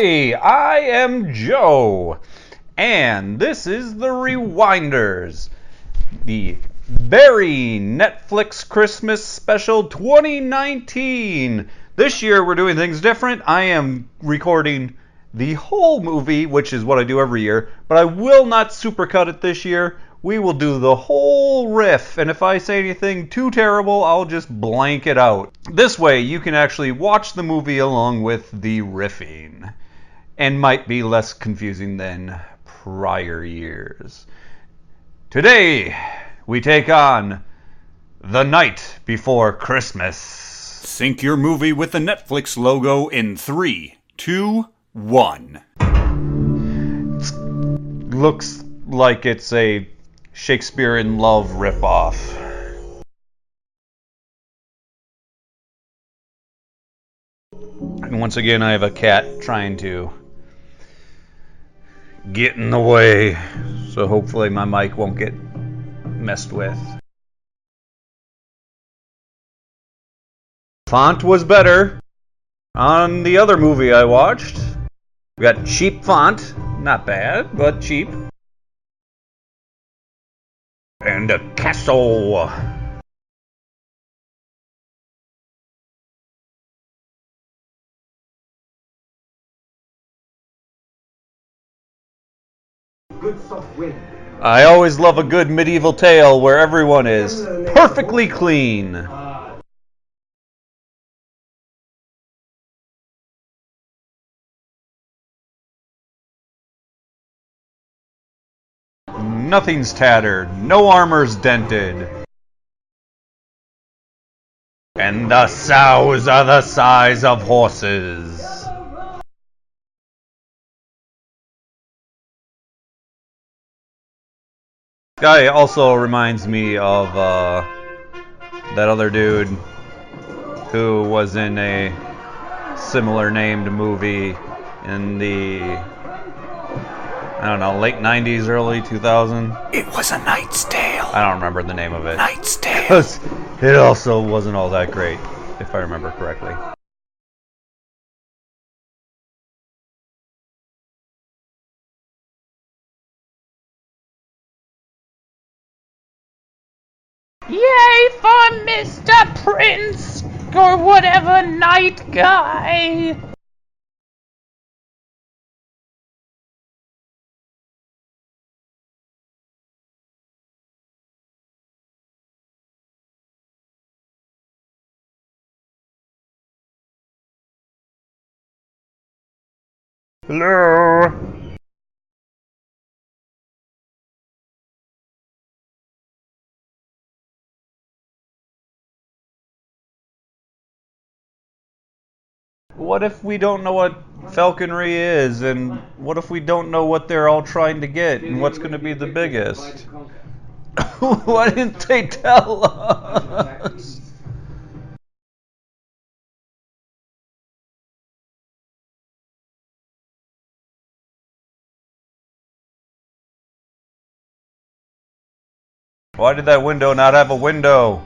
Hey, I am Joe, and this is the Rewinders, the very Netflix Christmas special 2019. This year we're doing things different. I am recording the whole movie, which is what I do every year, but I will not supercut it this year. We will do the whole riff, and if I say anything too terrible, I'll just blank it out. This way, you can actually watch the movie along with the riffing, and might be less confusing than prior years. Today, we take on The Knight Before Christmas. Sync your movie with the Netflix logo in three, two, one. Looks like it's a Shakespeare in Love ripoff. And once again, I have a cat trying to get in the way, so hopefully my mic won't get messed with. Font was better on the other movie I watched. We got cheap font, not bad, but cheap and a castle. Good soft wind. I always love a good medieval tale where everyone is perfectly clean. Nothing's tattered, no armor's dented. And the sows are the size of horses. Guy also reminds me of uh, that other dude who was in a similar named movie in the I don't know, late 90s, early 2000. It was a Knight's Tale. I don't remember the name of it. Knight's Tale. It also wasn't all that great, if I remember correctly. Yay for Mr. Prince or whatever knight guy. Hello? What if we don't know what falconry is, and what if we don't know what they're all trying to get, and what's going to be the biggest? Why didn't they tell us? Why did that window not have a window?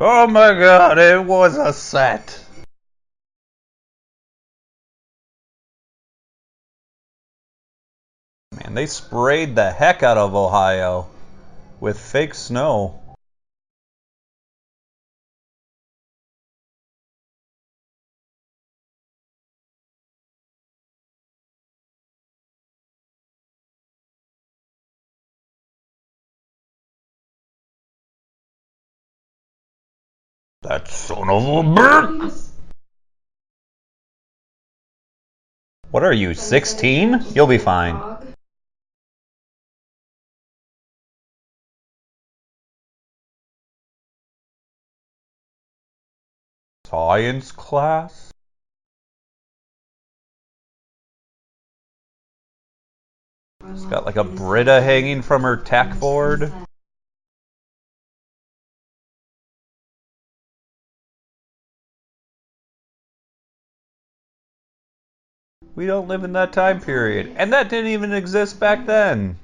Oh my god, it was a set. Man, they sprayed the heck out of Ohio with fake snow. That son of a bitch! What are you, 16? You'll be fine. Science class? It's got like a Brita hanging from her tack board. We don't live in that time period. And that didn't even exist back then.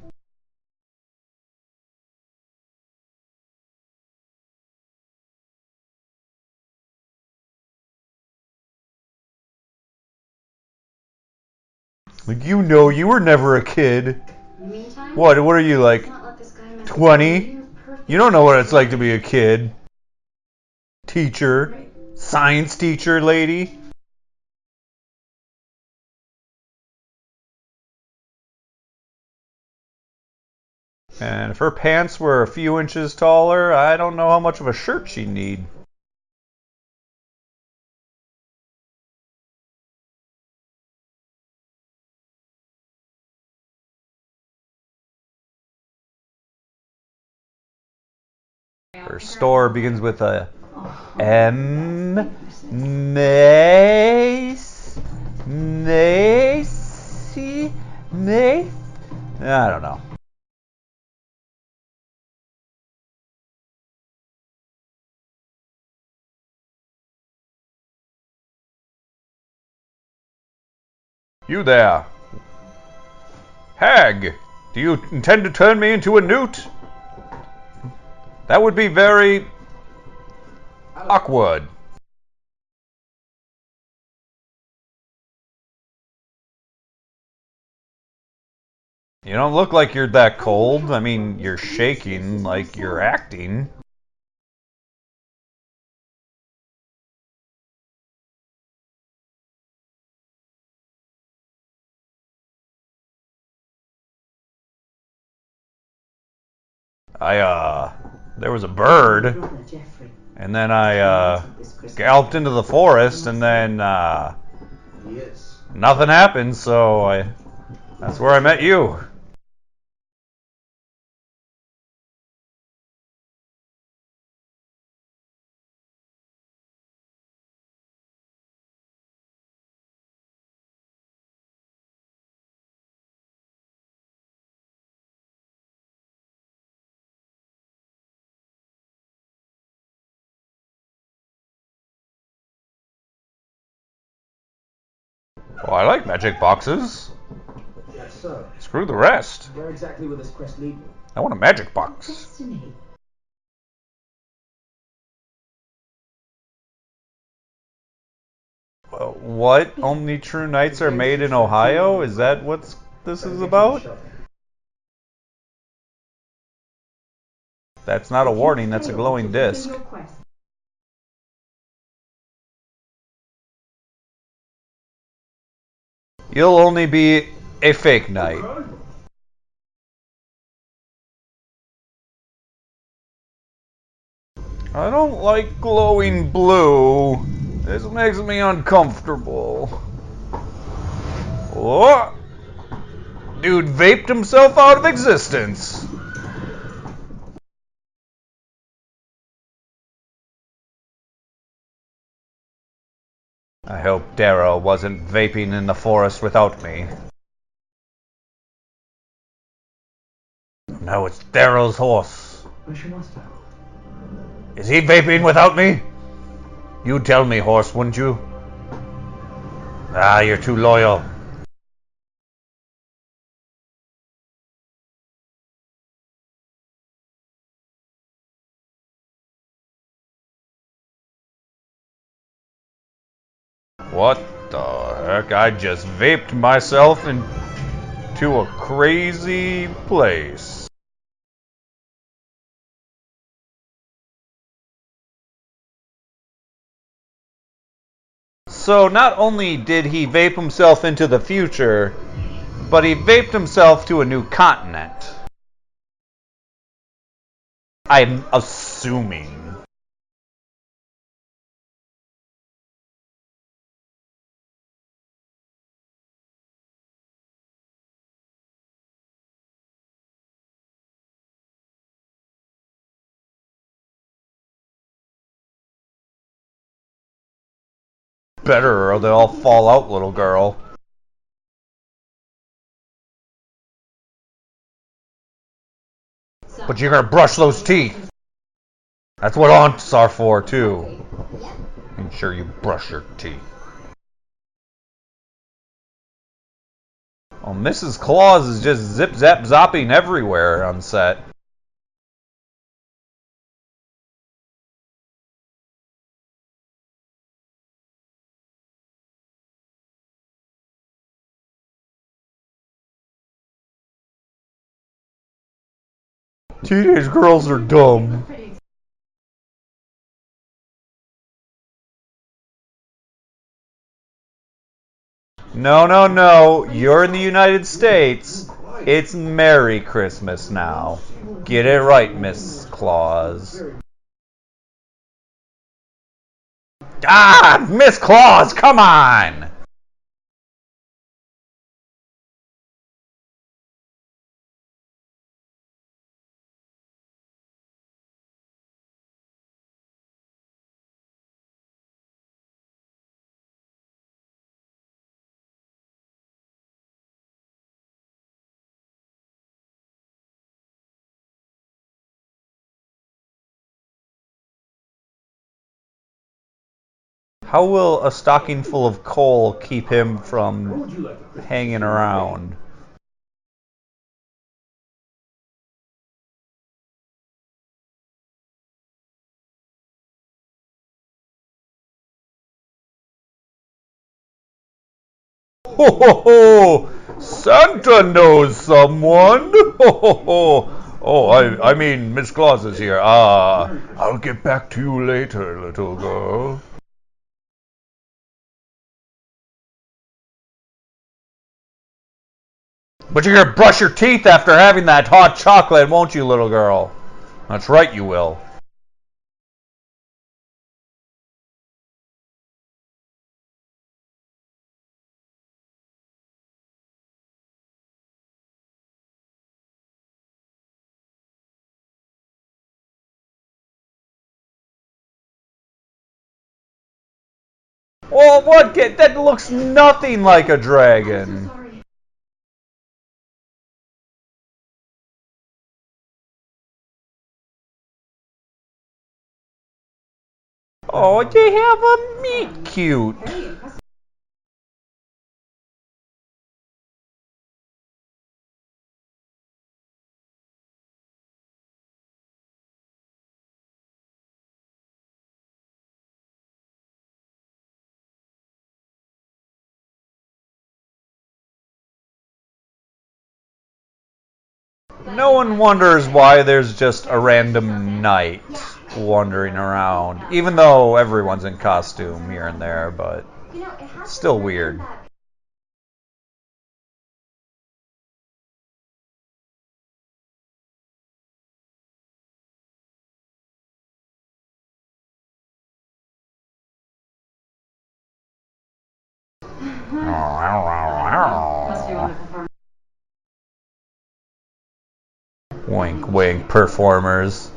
Like you know, you were never a kid. Meantime, What? What are you like? let's not let this guy mess 20? you. You don't know what it's like to be a kid. Teacher, science teacher lady. And if her pants were a few inches taller, I don't know how much of a shirt she'd need. Her store begins with a M. Mace. Macy. Mace. I don't know. You there. Hag, do you intend to turn me into a newt? That would be very awkward. You don't look like you're that cold. I mean, you're shaking like you're acting. I, uh, there was a bird, and then I, uh, galloped into the forest, and then, uh, nothing happened, so I, that's where I met you. Oh, I like magic boxes. Yes, sir. Screw the rest. Where exactly will this quest lead me? I want a magic box. Destiny. Uh, what? Only true knights are made in Ohio? Is that what this is about? That's not a warning, that's a glowing disc. You'll only be a fake knight. I don't like glowing blue. This makes me uncomfortable. What? Dude vaped himself out of existence. I hope Darrow wasn't vaping in the forest without me. No, it's Darrow's horse. Where's your master? Is he vaping without me? You'd tell me, horse, wouldn't you? Ah, you're too loyal. What the heck? I just vaped myself into a crazy place. So not only did he vape himself into the future, but he vaped himself to a new continent. I'm assuming. Better or they'll all fall out, little girl. But you're gonna brush those teeth. That's what aunts are for, too. Make sure you brush your teeth. Oh, Mrs. Claus is just zip zap zopping everywhere on set. Teenage girls are dumb. No, no, no. You're in the United States. It's Merry Christmas now. Get it right, Miss Claus. Ah, Miss Claus, come on! How will a stocking full of coal keep him from hanging around? Ho ho ho! Santa knows someone! Ho ho ho! Oh, I, I mean, Miss Claus is here. Ah, I'll get back to you later, little girl. But you're gonna brush your teeth after having that hot chocolate, won't you, little girl? That's right, you will. Well, what? That looks nothing like a dragon. Oh, they have a meet cute. No one wonders why there's just a random knight wandering around, even though everyone's in costume here and there, but You know, it has Still weird. that- Must be wonderful for wink wink performers.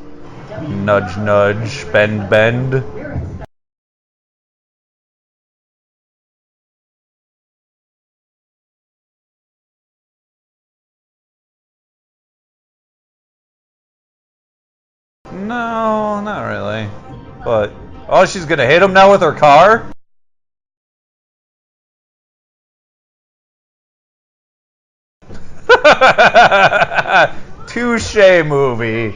Nudge nudge, bend bend. No, not really. But oh, she's gonna hit him now with her car. Touche movie.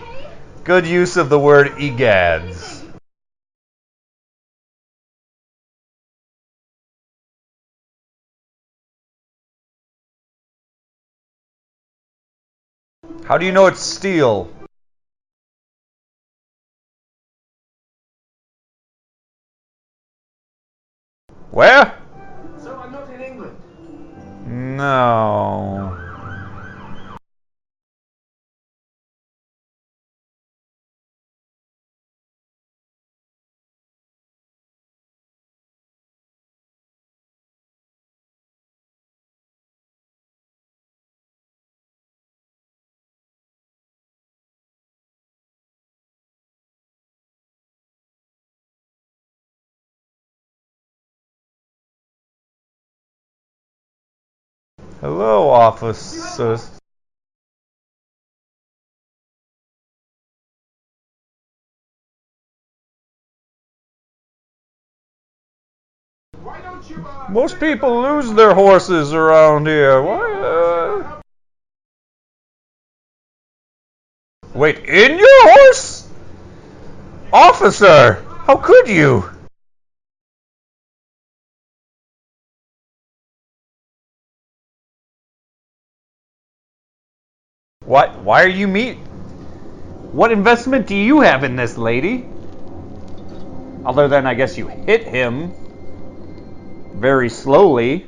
Good use of the word egads. How do you know it's steel? Where? So I'm not in England. No. Hello, officers. You, Most people lose their horses around here. Why? Uh... Wait, in your horse? Officer, how could you? What? Why are you meet? What investment do you have in this lady? Other than, I guess, you hit him very slowly.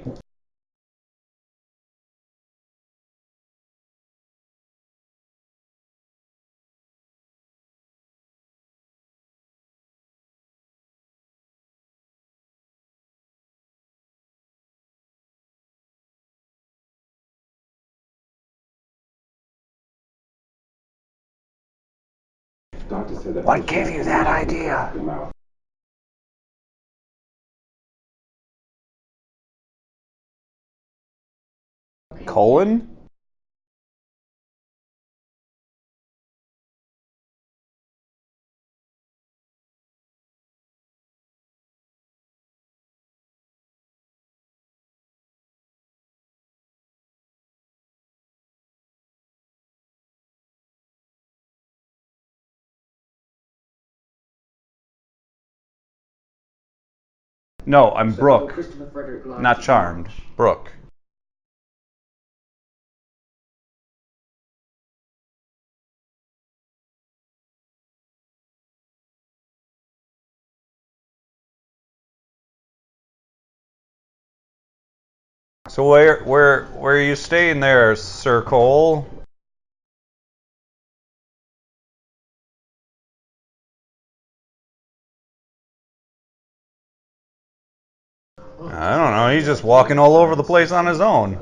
Doctor said that What gave you that idea? Colon? No, I'm Brooke, Christopher Frederick Large. not Charmed. Brooke. So where where where are you staying there, Sir Cole? I don't know. He's just walking all over the place on his own.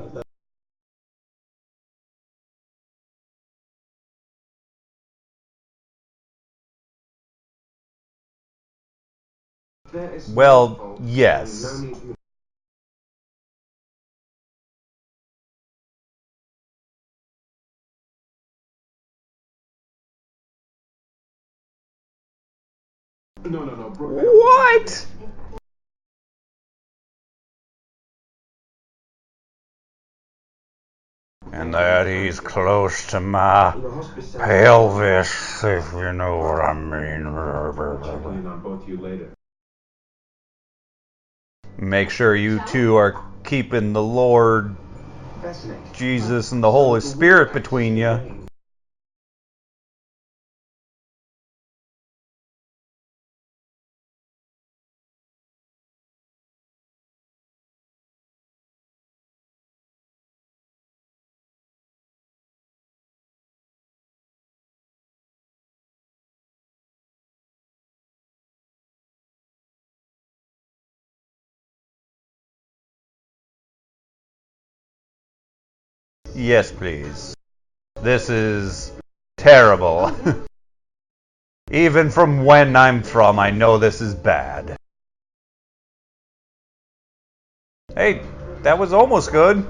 Well, yes. no No, no. What? And that he's close to my pelvis, if you know what I mean. in on both you later. Make sure you two are keeping the Lord Jesus and the Holy Spirit between you. Yes, please. This is terrible. Even from when I'm from, I know this is bad. Hey, that was almost good.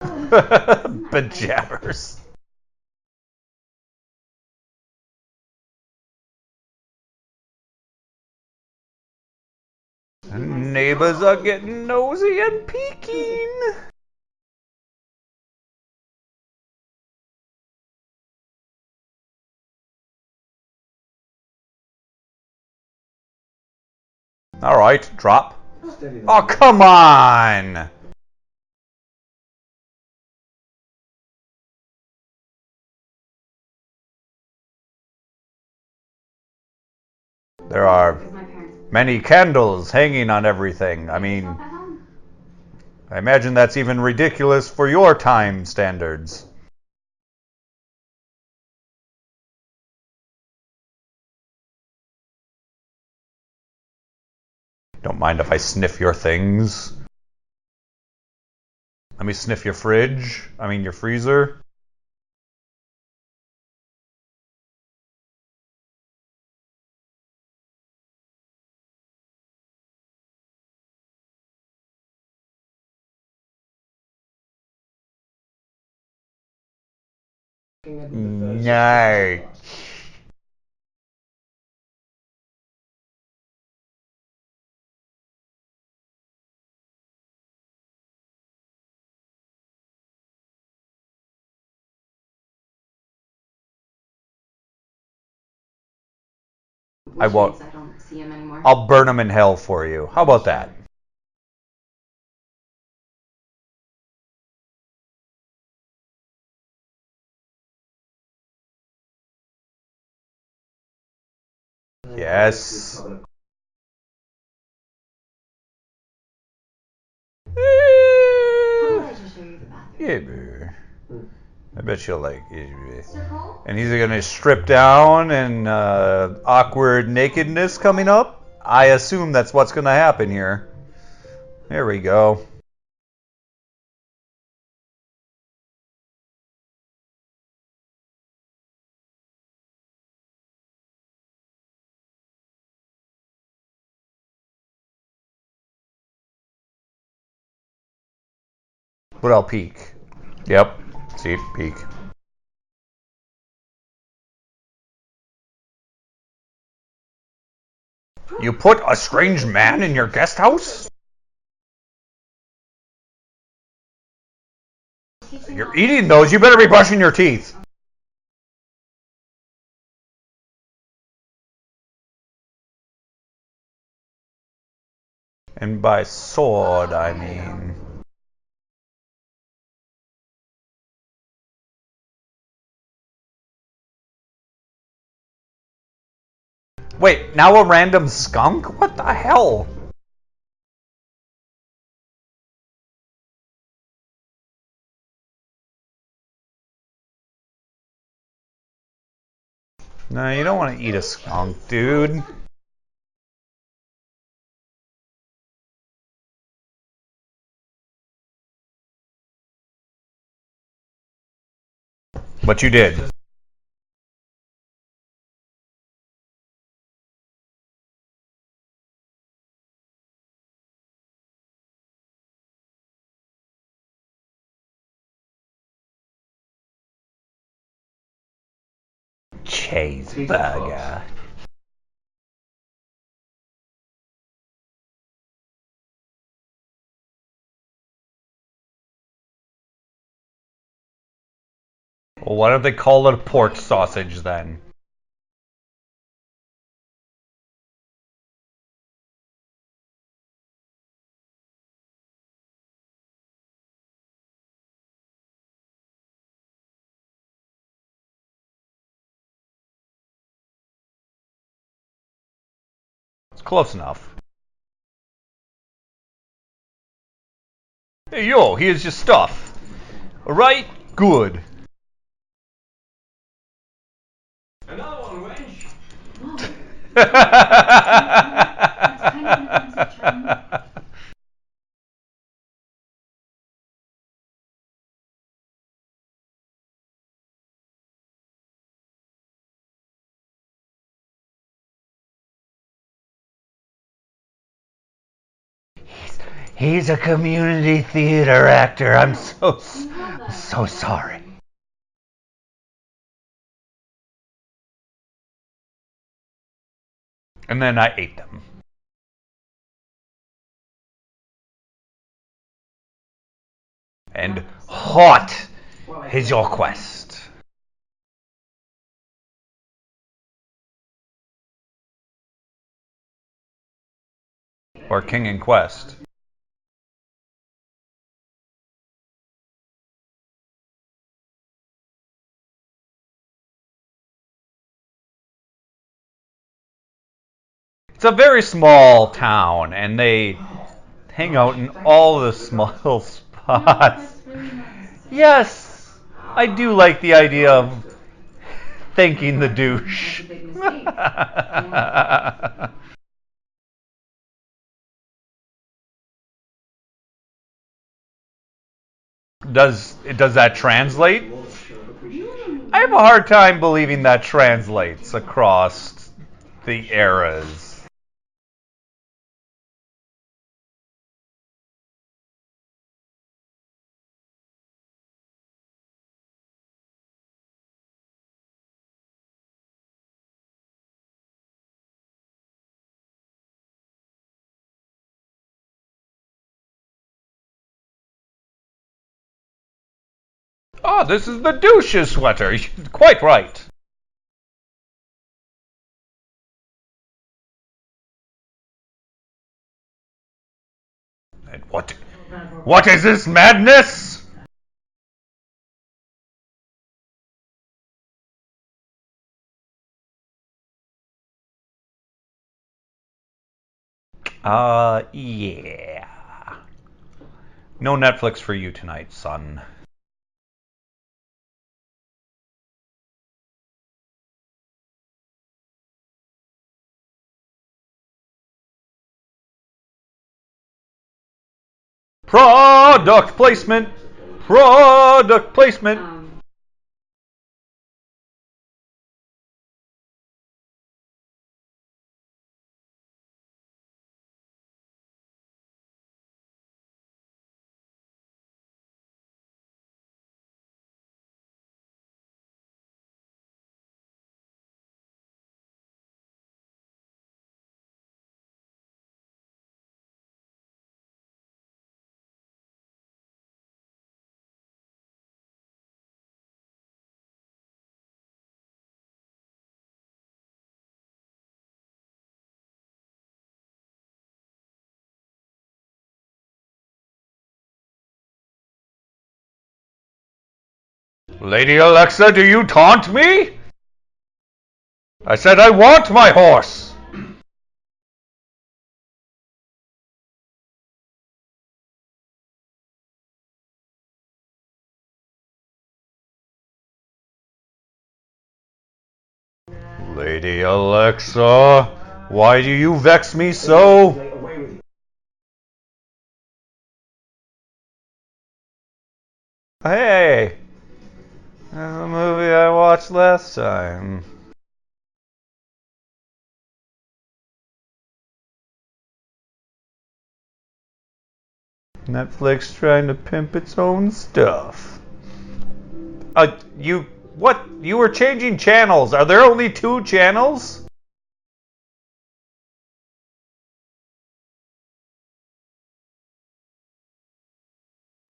Bejabbers. Neighbors are getting nosy and peeking. All right, drop. Oh, come on. There are many candles hanging on everything. I mean. I imagine that's even ridiculous for your time standards. Don't mind if I sniff your things. Let me sniff your fridge. I mean, your freezer. No. Mm, I won't- I don't see see him anymore. I'll burn him in hell for you. How about that? Bathroom? Yeah. I bet she'll like it. And he's gonna strip down and uh, awkward nakedness coming up. I assume that's what's gonna happen here. There we go. But I'll peek. Yep. See, peek. You put a strange man in your guest house? You're eating those. You better be brushing your teeth. And by sword, I mean. Wait, now a random skunk? What the hell? No, you don't want to eat a skunk, dude. But you did. Cheeseburger. Well, why don't they call it a pork sausage then? Close enough. Hey, yo, here's your stuff. Alright? Good. Another one, wench. Whoa. He's a community theater actor. I'm so so sorry. And then I ate them. And hot is your quest. Or King and Quest. It's a very small town, and they hang out in all the small spots. Yes, I do like the idea of thanking the douche. Does does that translate? I have a hard time believing that translates across the eras. Ah, oh, this is the douche's sweater. Quite right. And what? What is this madness? Uh, yeah. No Netflix for you tonight, son. Product placement. Product placement. Lady Alexa, do you taunt me? I said I want my horse. Lady Alexa, why do you vex me so? Hey, the movie I watched last time. Netflix trying to pimp its own stuff. Uh, you what? You were changing channels. Are there only two channels?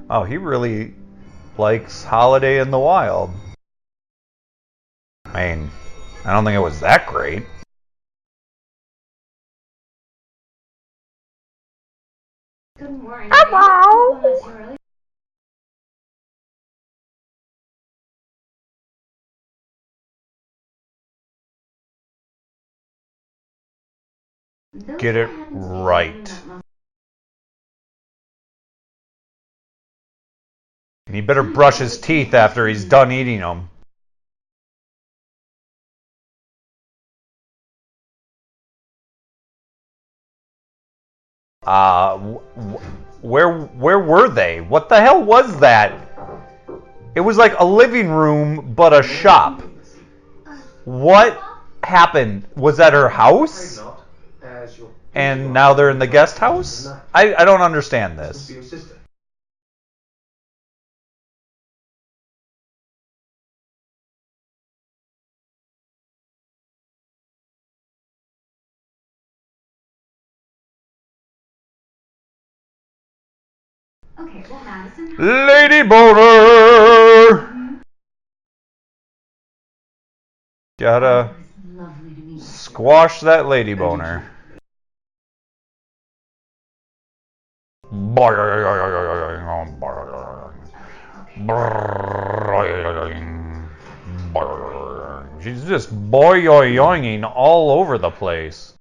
Oh, he really likes Holiday in the Wild. I mean, I don't think it was that great. good morning. Hello. Unless you're really- Those Get it I haven't seen right. And he better brush his teeth after he's done eating them. Uh, wh- wh- where where were they? What the hell was that? It was like a living room, but a shop. What happened? Was that her house? And now they're in the guest house? I, I don't understand this. Lady Boner! Gotta squash that lady boner. She's just boing all over the place.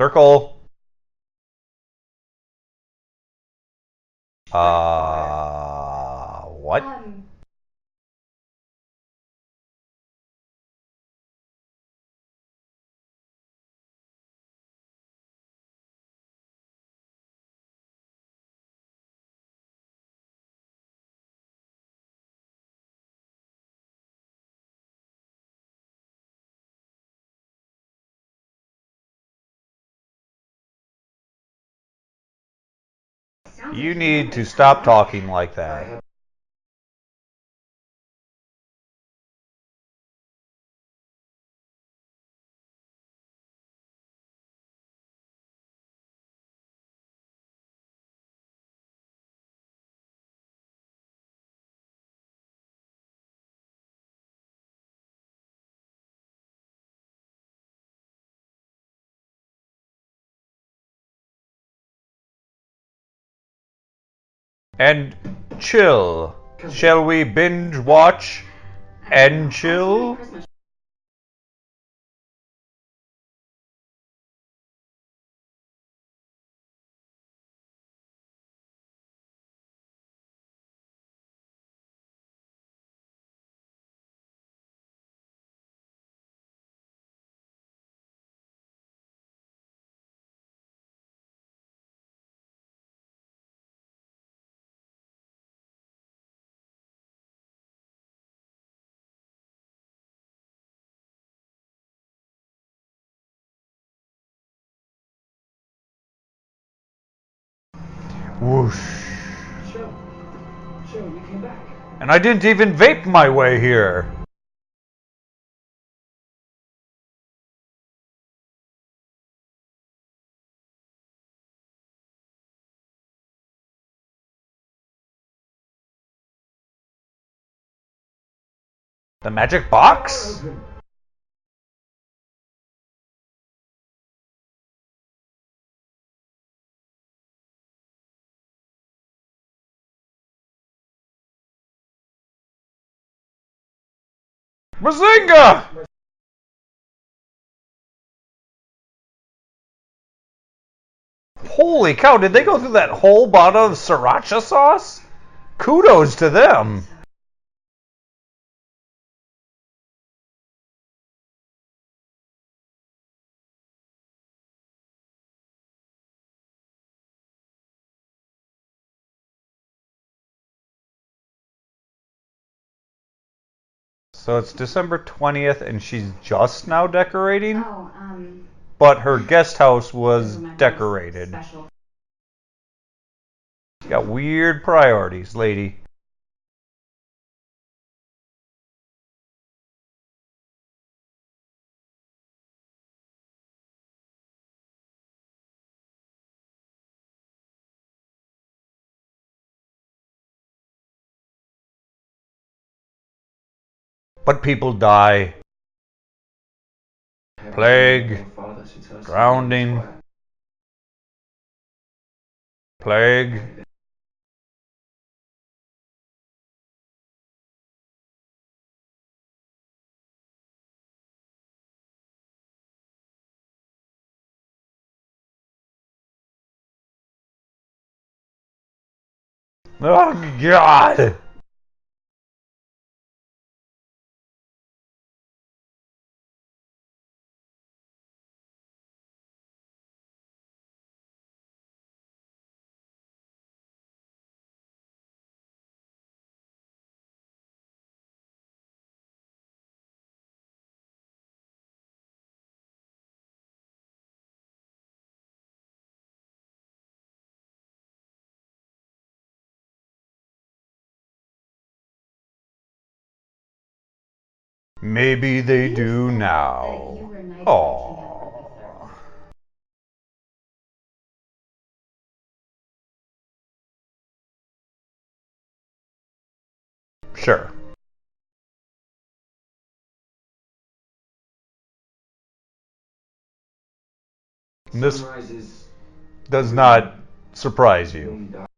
Circle. Uh, what? Um, You need to stop talking like that. And chill. Shall we binge watch and chill? Whoosh. Show. Show, you came back. And I didn't even vape my way here. The magic box? Bazinga! Holy cow, did they go through that whole bottle of sriracha sauce? Kudos to them. So it's December 20th and she's just now decorating, Oh, um. but her guest house was decorated. Special. Got weird priorities, lady. But people die. Plague, drowning. Plague. Oh, God! Maybe they do now. were knighted by King Aww. Sure. This does not surprise you. Mm-hmm.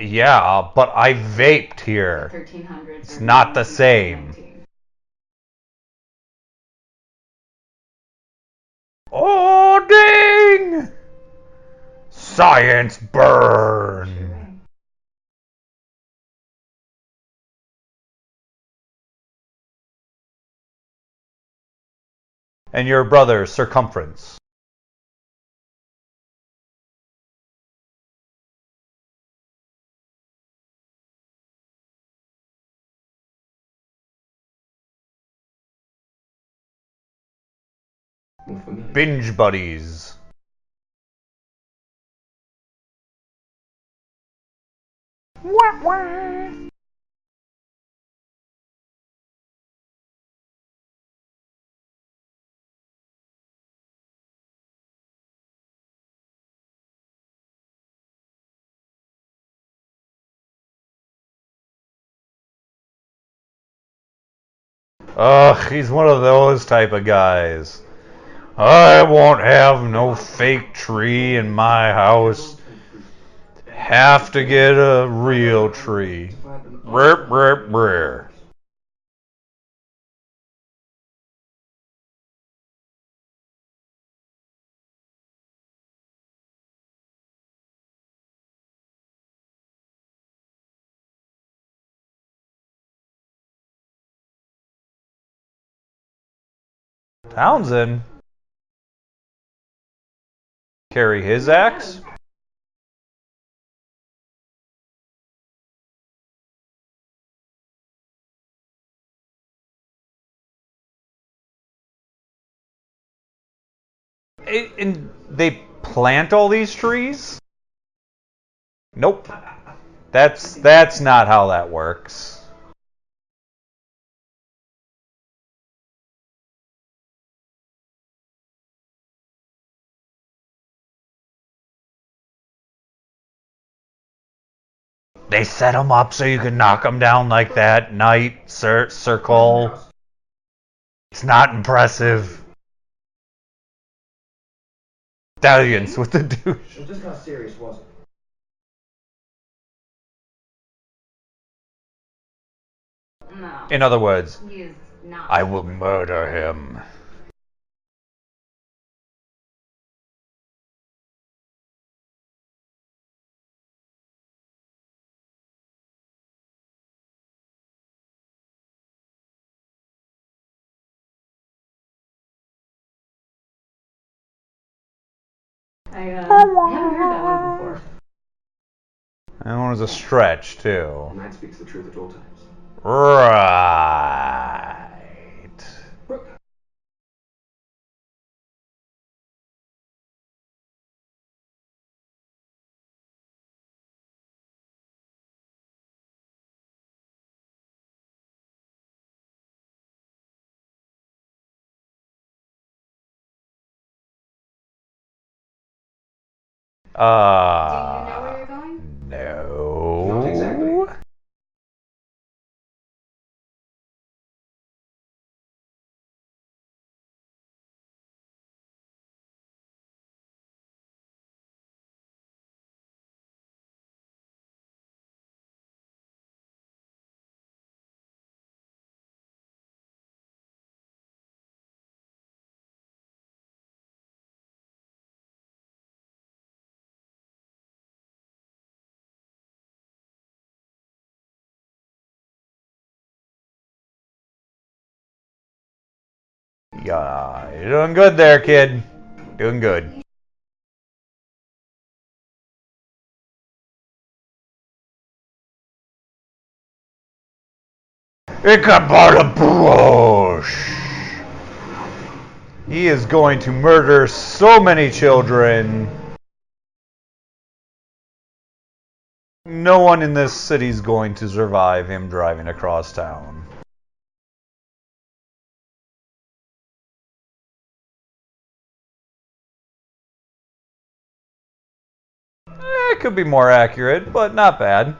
Yeah, but I vaped here. 1300s. It's not the same. Oh, ding! Science burn! And your brother's circumference. Binge buddies. Wah, wah. Ugh, he's one of those type of guys. I won't have no fake tree in my house. Have to get a real tree. Brr, brr, brr. Townsend? Carry his axe? And they plant all these trees? Nope. That's that's not how that works. They set them up so you can knock them down like that. Knight, cir- circle. It's not impressive. Stallions with the douche. It was just not serious, was it? No. In other words, He is not. I will murder him. That one was a stretch, too. Speaks the truth at all times. Right. Brooke. Do you know Uh, Yeah, you're doing good there, kid. Doing good. Ichabod He is going to murder so many children. No one in this city is going to survive him driving across town. It could be more accurate, but not bad.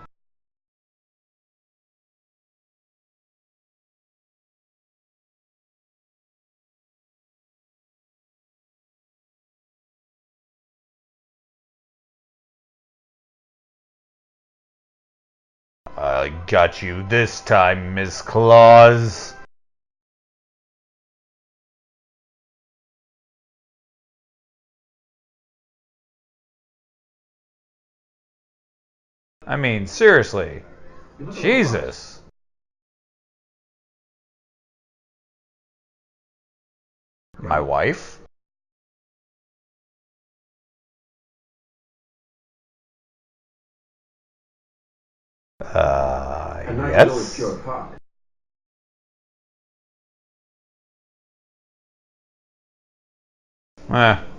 I got you this time, Miss Claus. I mean, seriously. Jesus. My wife? Uh, And Knight is always yes. Eh.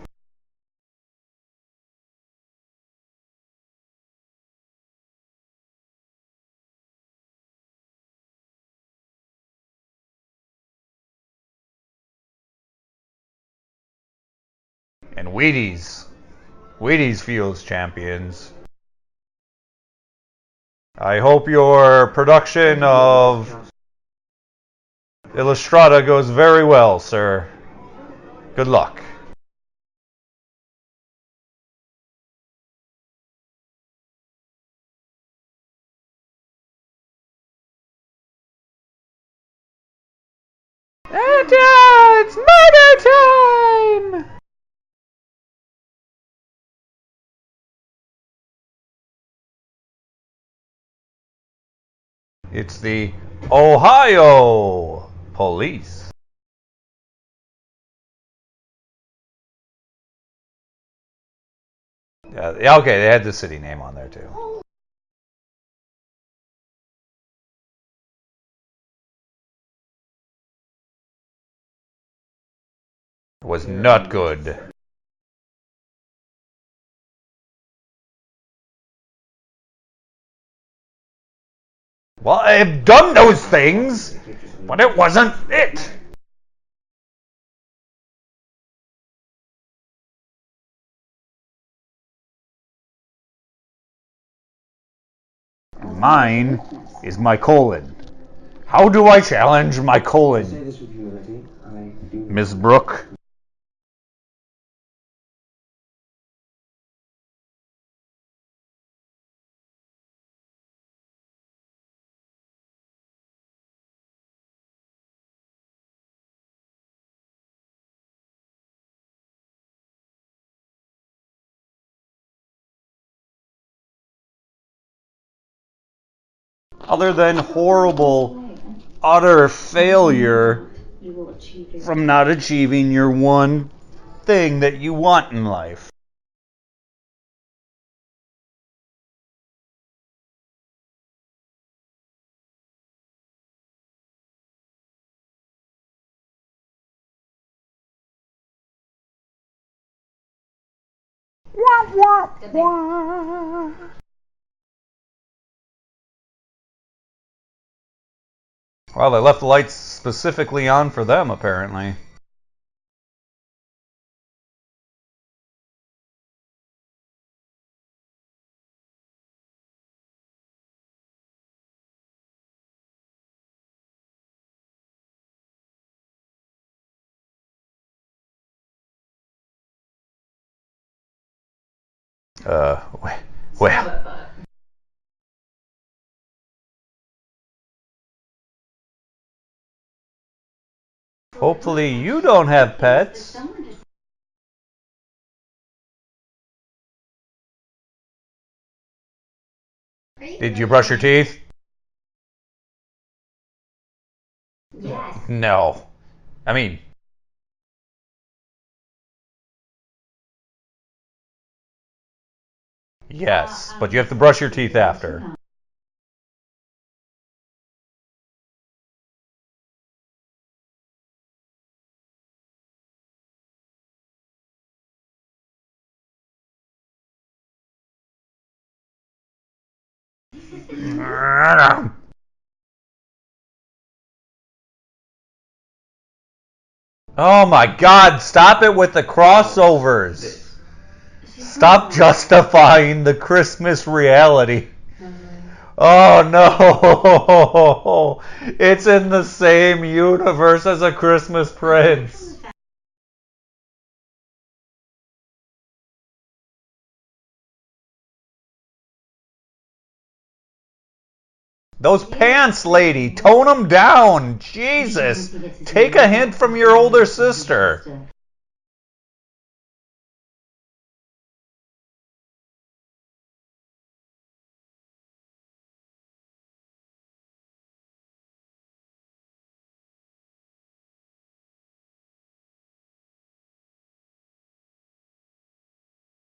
And Wheaties. Wheaties Fields champions. I hope your production of Illustrata goes very well, sir. Good luck. It's the Ohio Police. Uh, yeah, okay, they had the city name on there too. Was not good. Well, I have done those things, but it wasn't it. Mine is my colon. How do I challenge my colon? this with humility. I do. Miss Brooke? Other than horrible, utter failure from not achieving your one thing that you want in life. Well, they left the lights specifically on for them, apparently. Uh, hopefully you don't have pets. Did you brush your teeth? Yes. No. I mean, yes, but you have to brush your teeth after. Oh my god, stop it with the crossovers. Stop justifying the Christmas reality. Oh no! It's in the same universe as a Christmas Prince. Those pants, lady, tone them down. Jesus. Take a hint from your older sister.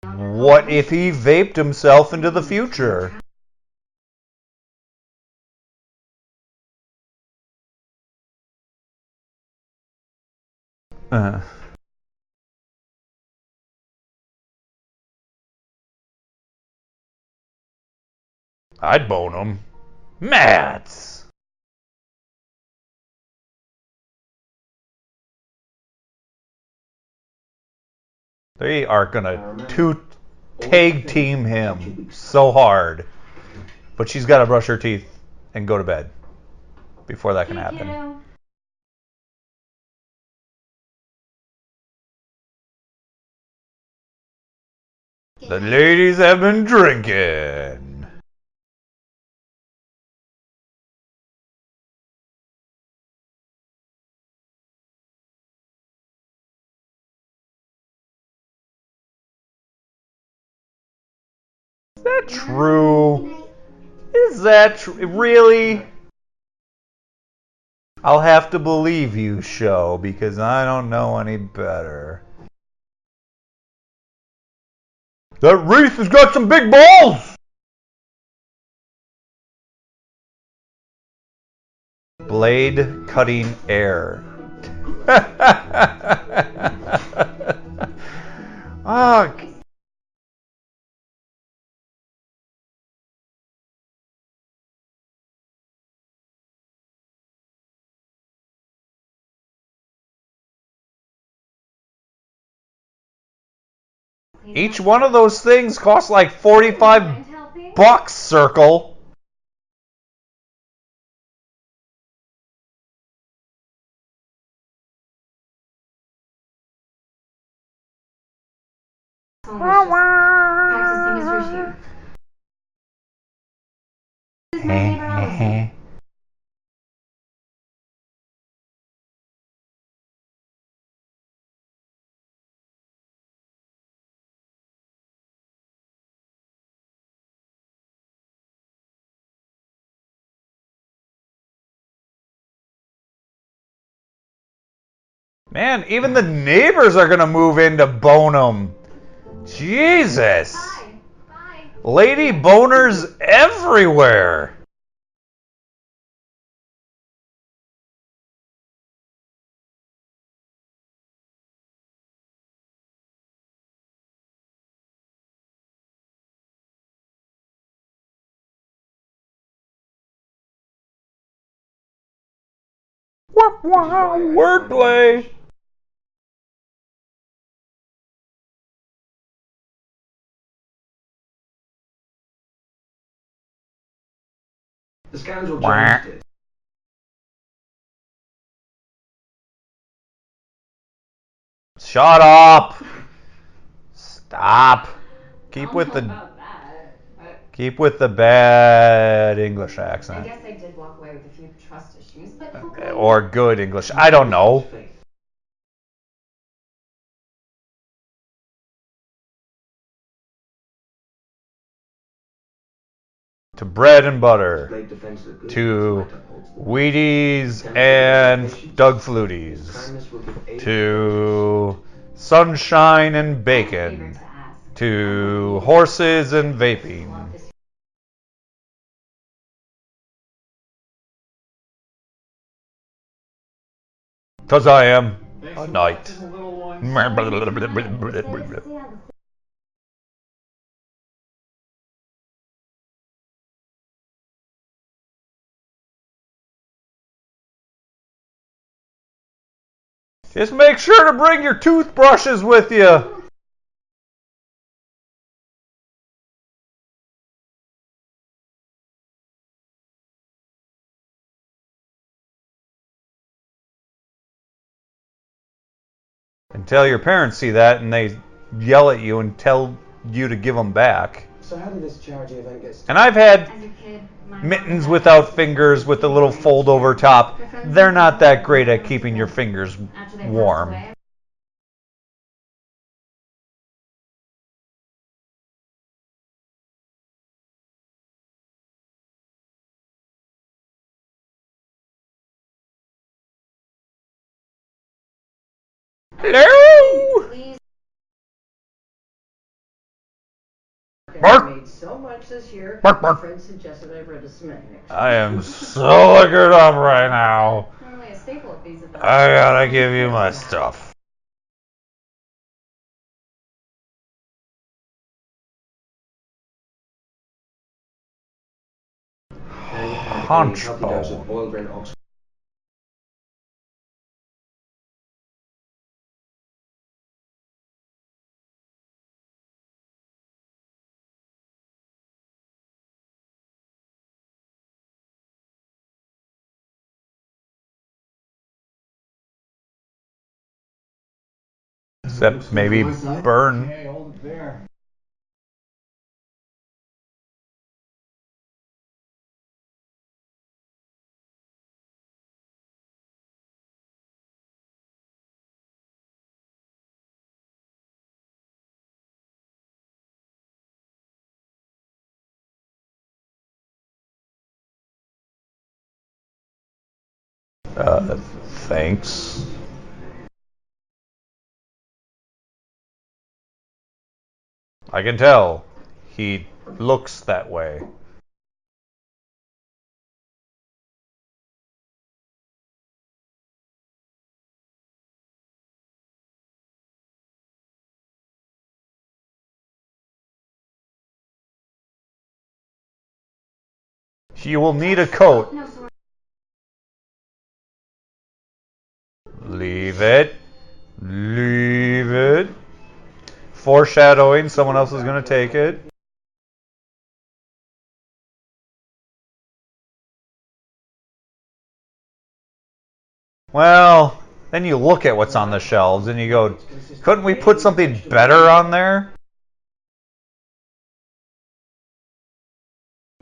What if he vaped himself into the future? Uh, I'd bone him. Mats! They are gonna tag team him so hard. But she's gotta brush her teeth and go to bed before that can happen. The ladies have been drinking. Is that true? Is that really? I'll have to believe you, show, because I don't know any better. That Reese has got some big balls! Blade cutting air. oh, each one of those things costs like 45 bucks, Circle. Someone was just Man, even the neighbors are gonna move into Bonham. Jesus. Bye. Bye. Lady boners everywhere. Wordplay. The scoundrel Wah. Jones did. Shut up. Stop. Keep with the keep with the bad English I accent guess I did walk away with a few trust issues, but he'll or good English. I don't know. To bread and butter. Blade defends the good. To Might Wheaties and Doug Fluties. Kindness will give aid To sunshine and bacon. to horses and Love vaping. Cause I am a knight. Just make sure to bring your toothbrushes with you. Until your parents see that and they yell at you and tell you to give them back. So how did this charity event get started? And I've had kid, mittens without fingers with a little fold over top. They're not that great at keeping your fingers After they passed warm. Hello? Bark. I made so much this year. Bark, My friend suggested I read a Smith next I am so liquored up right now. normally a staple at these events. I gotta give you my stuff. Then you had a Hunch healthy dose bone. of boiled red ox Except maybe burn. Uh, thanks. I can tell. He looks that way. You will need a coat. Leave it. Leave it. Foreshadowing, someone else is going to take it. Well, then you look at what's on the shelves and you go, couldn't we put something better on there?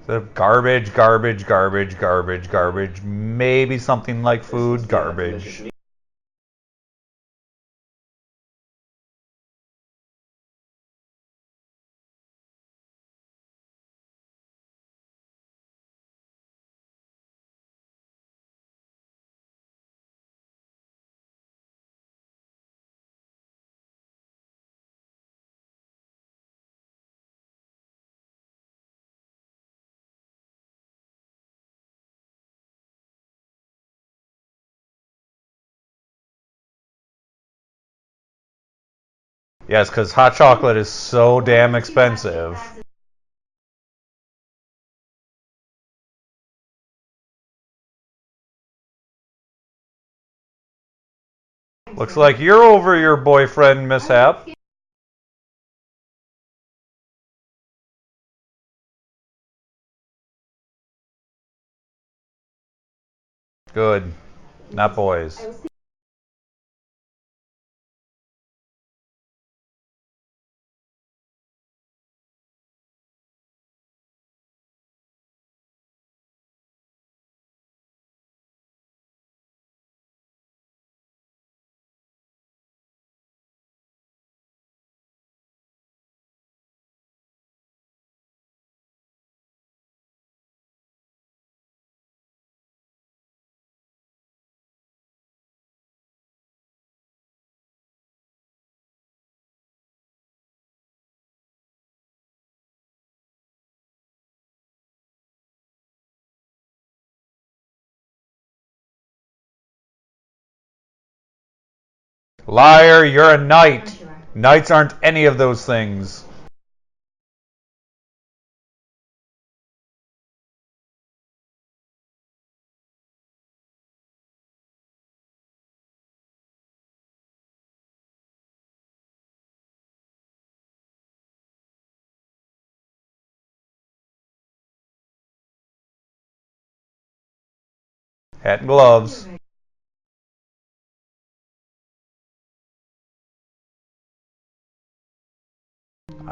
The garbage, garbage, garbage, garbage, garbage. Maybe something like food, garbage. Yes, because hot chocolate is so damn expensive. Looks like you're over your boyfriend mishap. Good. Not boys. Liar, you're a knight. Knights aren't any of those things. Hat and gloves.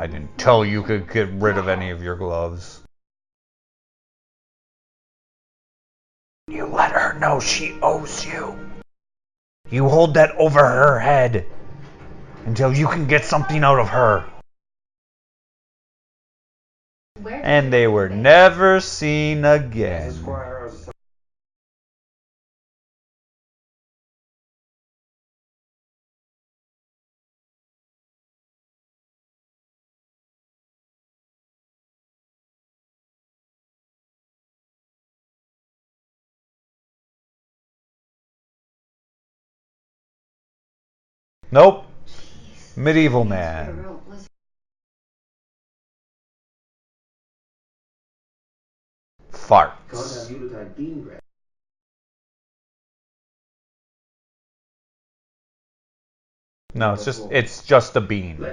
I didn't tell you could get rid of any of your gloves. You let her know she owes you. You hold that over her head until you can get something out of her. Where And they were it? never seen As a again. Nope. Medieval man. bread. No, it's just it's just a bean.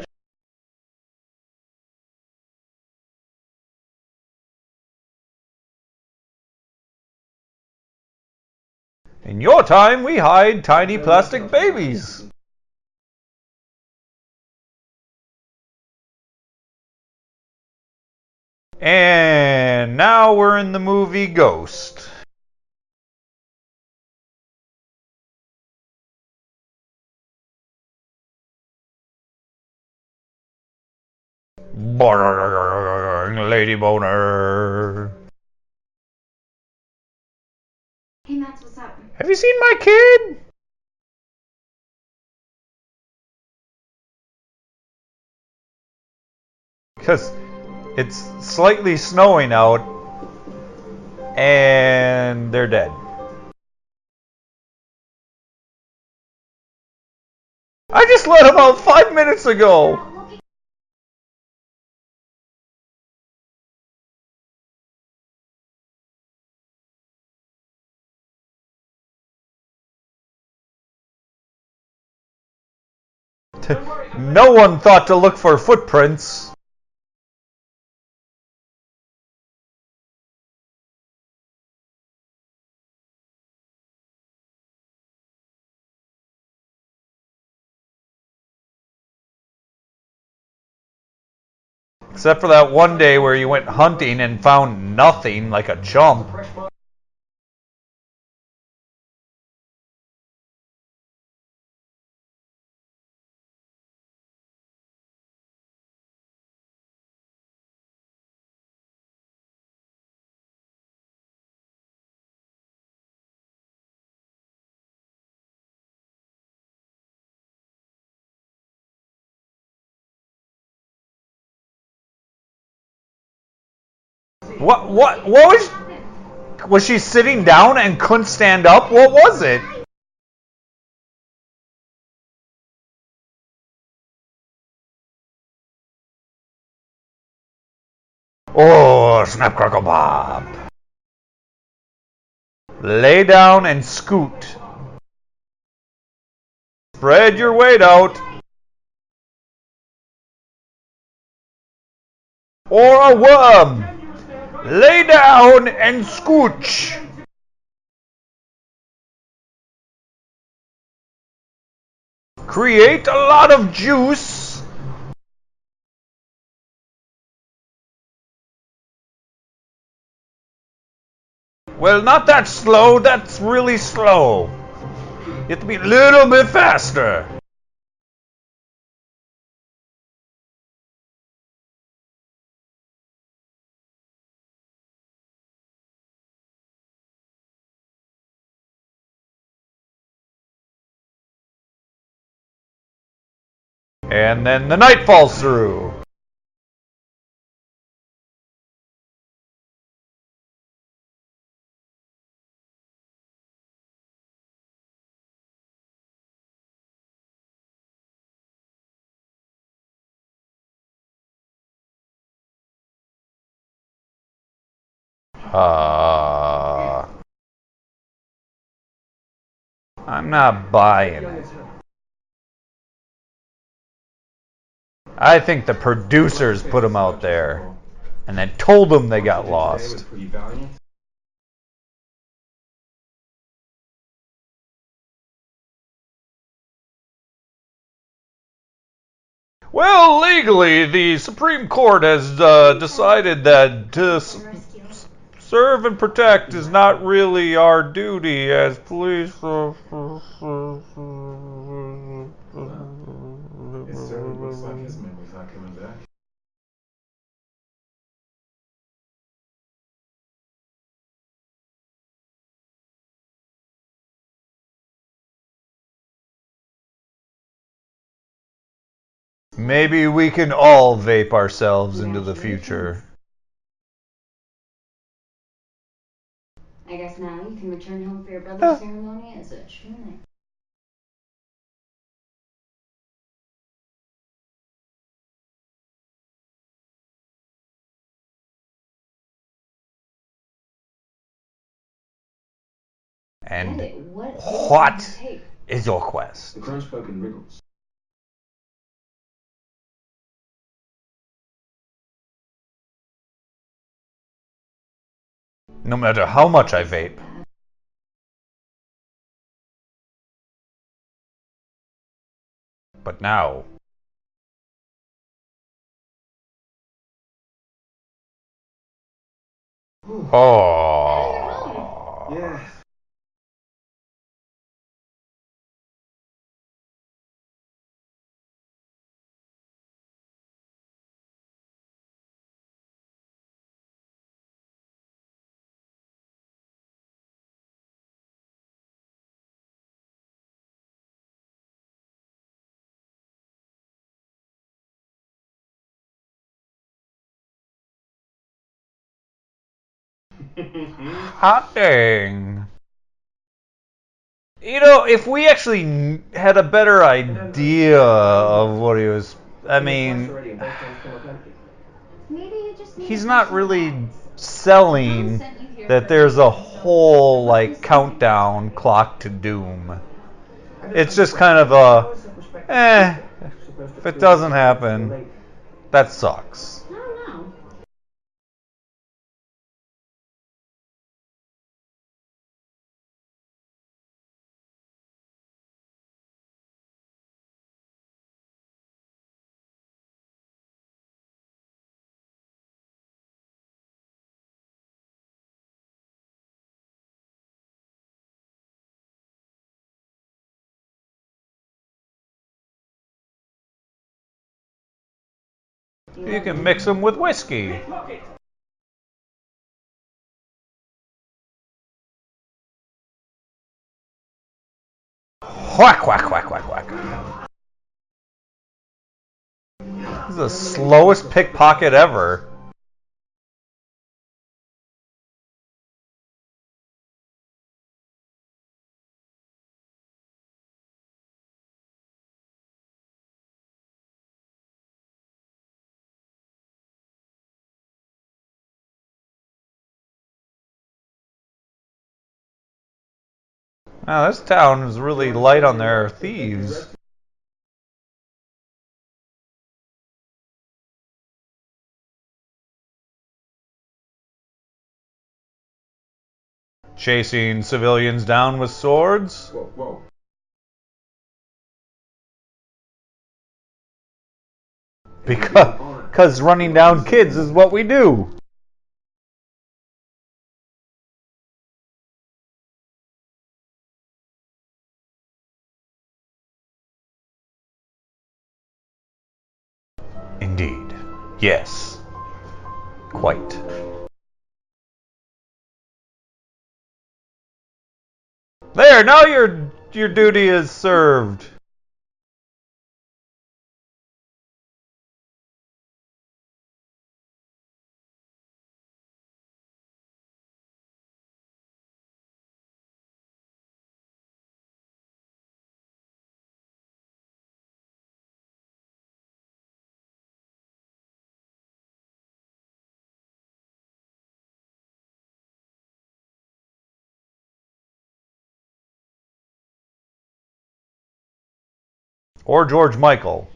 In your time, we hide tiny plastic babies. And now we're in the movie Ghost. Lady Boner. Hey, Max, what's up? Have you seen my kid? Because it's slightly snowing out and they're dead. I just let them out five minutes ago. No one thought to look for footprints. Except for that one day where you went hunting and found nothing like a chump. What what what was was she sitting down and couldn't stand up? What was it? Oh, snap crackle bob. Lay down and scoot. Spread your weight out. Or a worm. Lay down and scooch. Create a lot of juice. Well, not that slow, that's really slow. You have to be a little bit faster. And then the night falls through. Uh, I'm not buying it. I think the producers put them out there and then told them they got lost. Well, legally, the Supreme Court has uh, decided that to s- serve and protect is not really our duty as police. Maybe we can all vape ourselves into the future. I guess now you can return home for your brother's ceremony as a true knight. And Edit, what? what? Tape. is your quest? The crunch bug and wriggles. No matter how much I vape. But now. Oh. Yeah. Hot dang. You know, if we actually had a better idea of what he was, I mean, Maybe you just need he's not really selling Mom sent you here that there's a a whole like countdown clock to doom. It's just kind of a, eh, if it doesn't happen, that sucks. You can mix them with whiskey. Whack, whack, whack, whack, whack. This is the slowest pickpocket ever. Wow, this town is really light on their thieves. Chasing civilians down with swords. Whoa, whoa. Because, because running down kids is what we do. Yes. Quite. There, now your your duty is served. Or George Michael.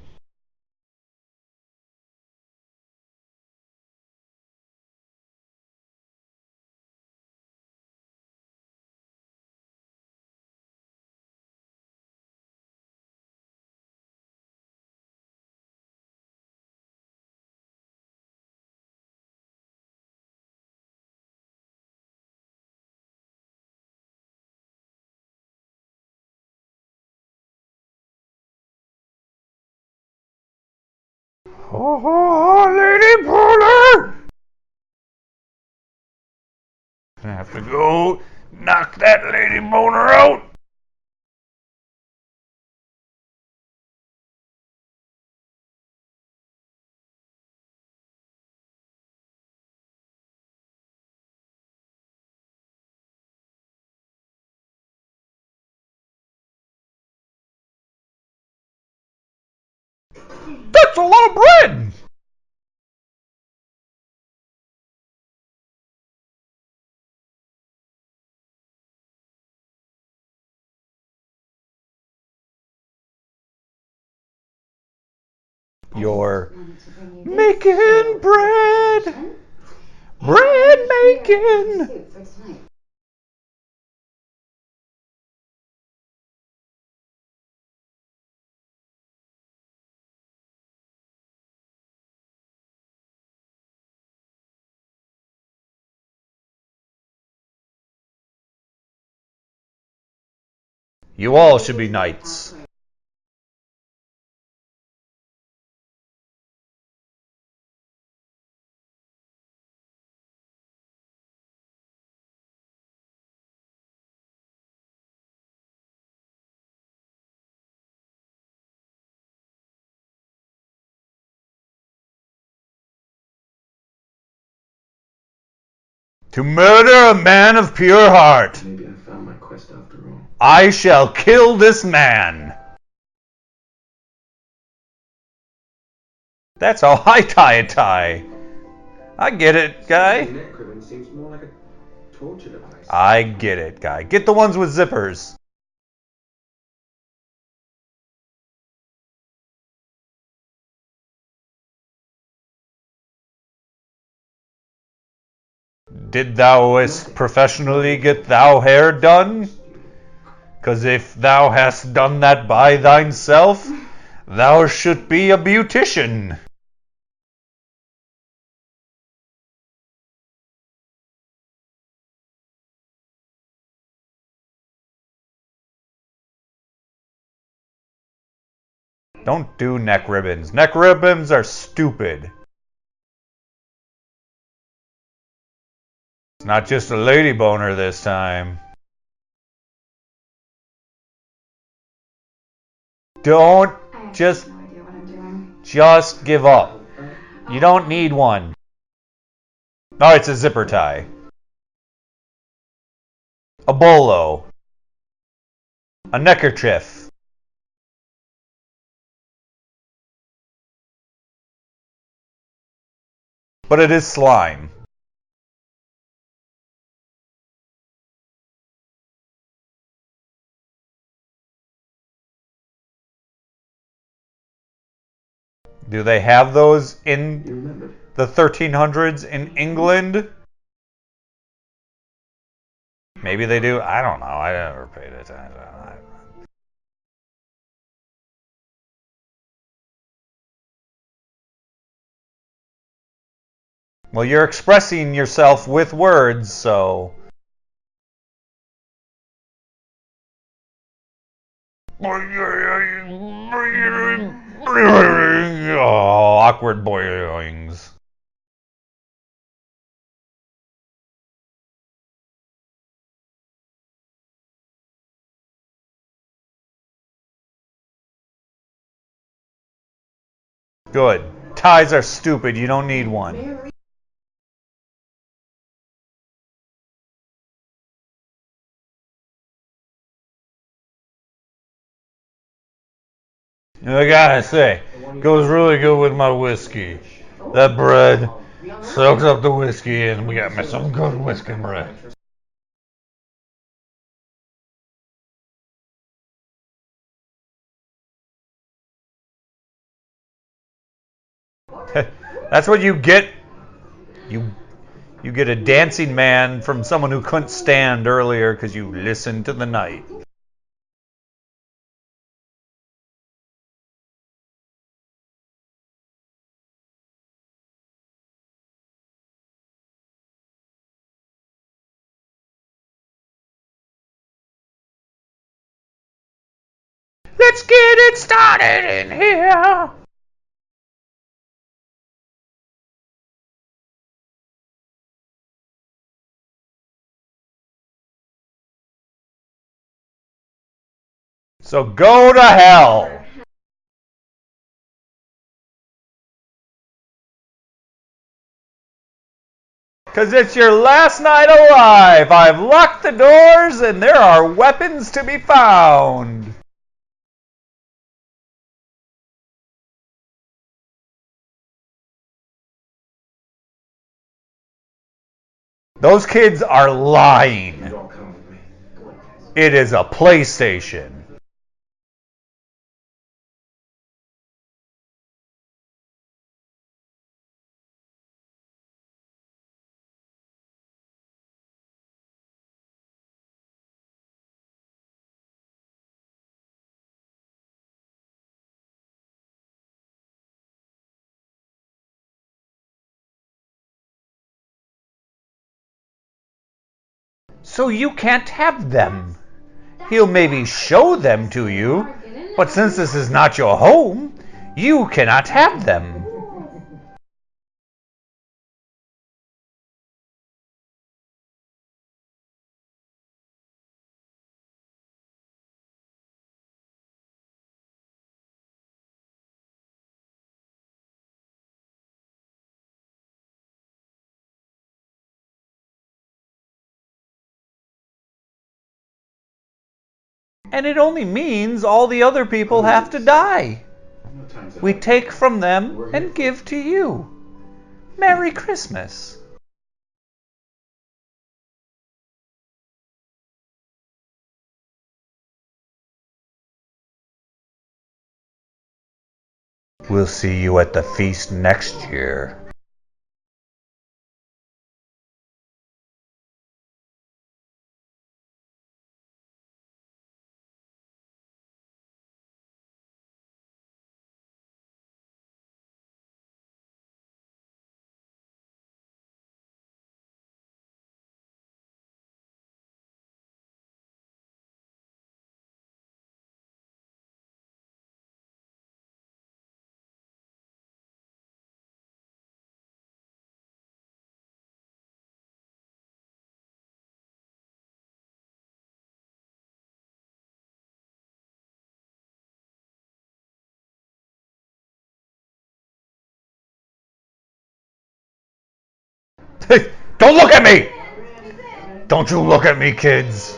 Oh, Lady Polar! I have to go knock that Lady Boner out. That's a lot of bread! You're making bread! Bread making! You all should be knights. To murder a man of pure heart. Maybe I found my quest I shall kill this man. That's how I tie a tie. I get it, guy. Neck ribbon seems more like a torture device. I get it, guy. Get the ones with zippers. Did thouest professionally get thou hair done? Cause if thou hast done that by thyself, thou should be a beautician. Don't do neck ribbons. Neck ribbons are stupid. It's not just a lady boner this time. Don't Just- no idea what I'm doing. just give up. You oh. don't need one. Oh, it's a zipper tie. A bolo. A neckerchief. But it is slime. Do they have those in the 1300s in England? Maybe they do. I don't know. I never paid attention. I- Well, you're expressing yourself with words, so. Oh, awkward boings. Good. Ties are stupid. You don't need one. I gotta say, goes really good with my whiskey. That bread soaks up the whiskey, and we got me some good whiskey bread. That's what you get. You you get a dancing man from someone who couldn't stand earlier because you listened to the knight. It in here. So go to hell. Because it's your last night alive. I've locked the doors and there are weapons to be found. Those kids are lying. You all come with me. Go on, guys. It is a PlayStation. So you can't have them. He'll maybe show them to you, but since this is not your home, you cannot have them. And it only means all the other people have to die. We take from them and give to you. Merry Christmas. We'll see you at the feast next year. Don't look at me! Don't you look at me, kids.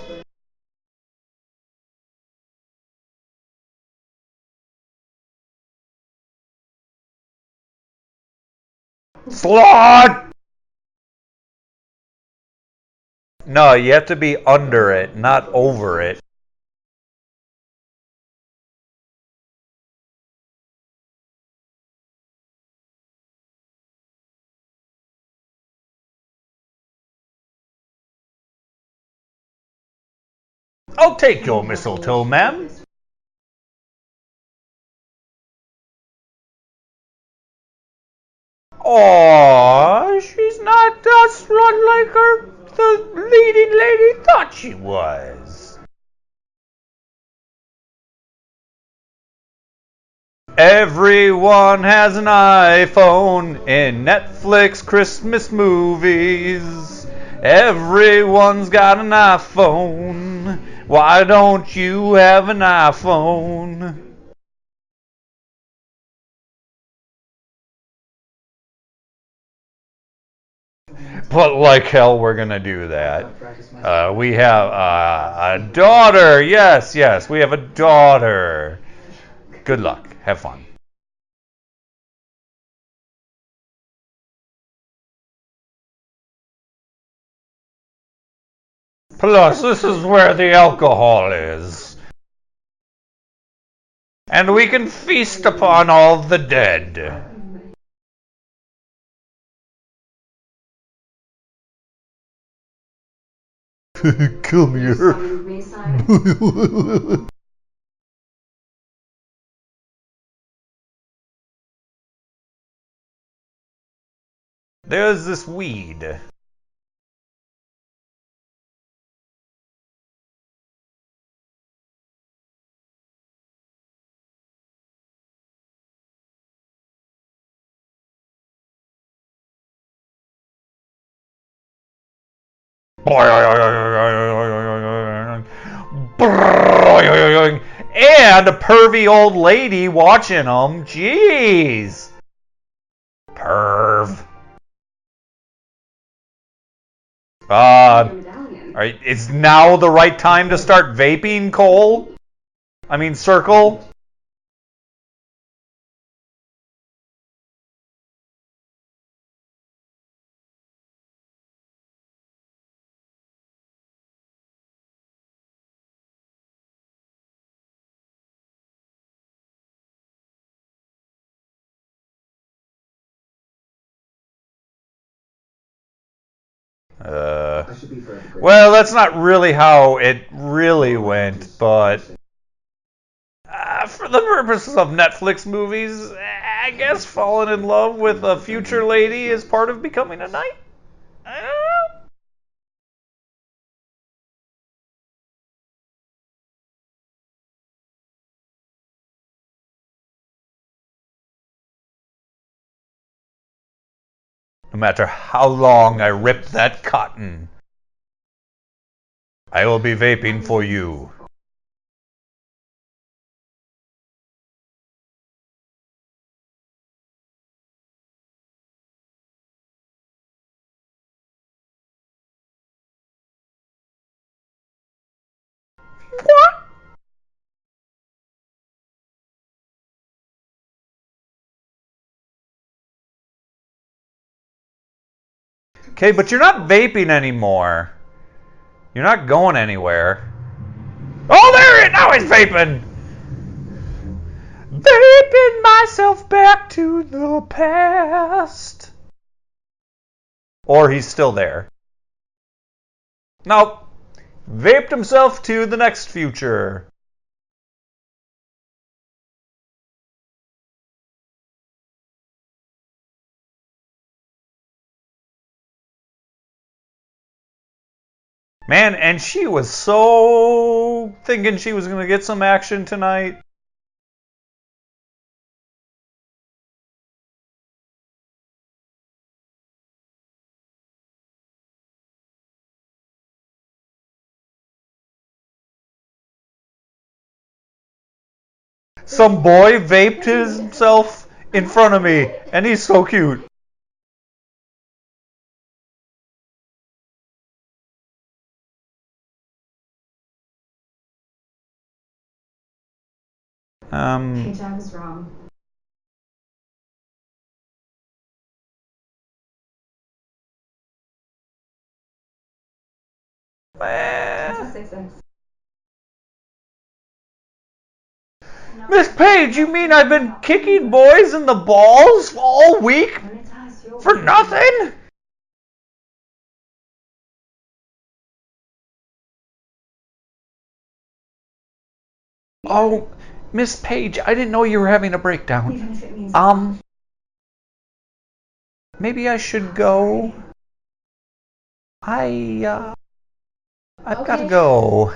Slot! No, you have to be under it, not over it. I'll take your mistletoe, ma'am. Aw, she's not a slut like her the leading lady thought she was. Everyone has an iPhone in Netflix Christmas movies. Everyone's got an iPhone. Why don't you have an iPhone? But like hell, we're gonna do that. Uh, we have uh, a daughter. Yes, yes, we have a daughter. Good luck. Have fun. Plus, this is where the alcohol is. And we can feast upon all the dead. Come here. summoned me, sire. There's this weed. And a pervy old lady watching them. Jeez. Perv. Uh, is now the right time to start vaping, Cole? I mean, Circle? Should be grateful. Well, that's not really how it really went, but uh, for the purposes of Netflix movies, I guess falling in love with a future lady is part of becoming a knight. I don't know. No matter how long I rip that cotton, I will be vaping for you. Okay, but you're not vaping anymore. You're not going anywhere. Oh, there it now he's vaping. Vaping myself back to the past. Or he's still there. Nope. Vaped himself to the next future. Man, and she was so thinking she was going to get some action tonight. Some boy vaped himself in front of me, and he's so cute. Um, Paige, I was wrong. Miss Page, you mean I've been kicking boys in the balls all week When it's us, you'll for nothing? Oh, Miss Page, I didn't know you were having a breakdown. Even if it means Um, maybe I should go. I, uh, I've got to go.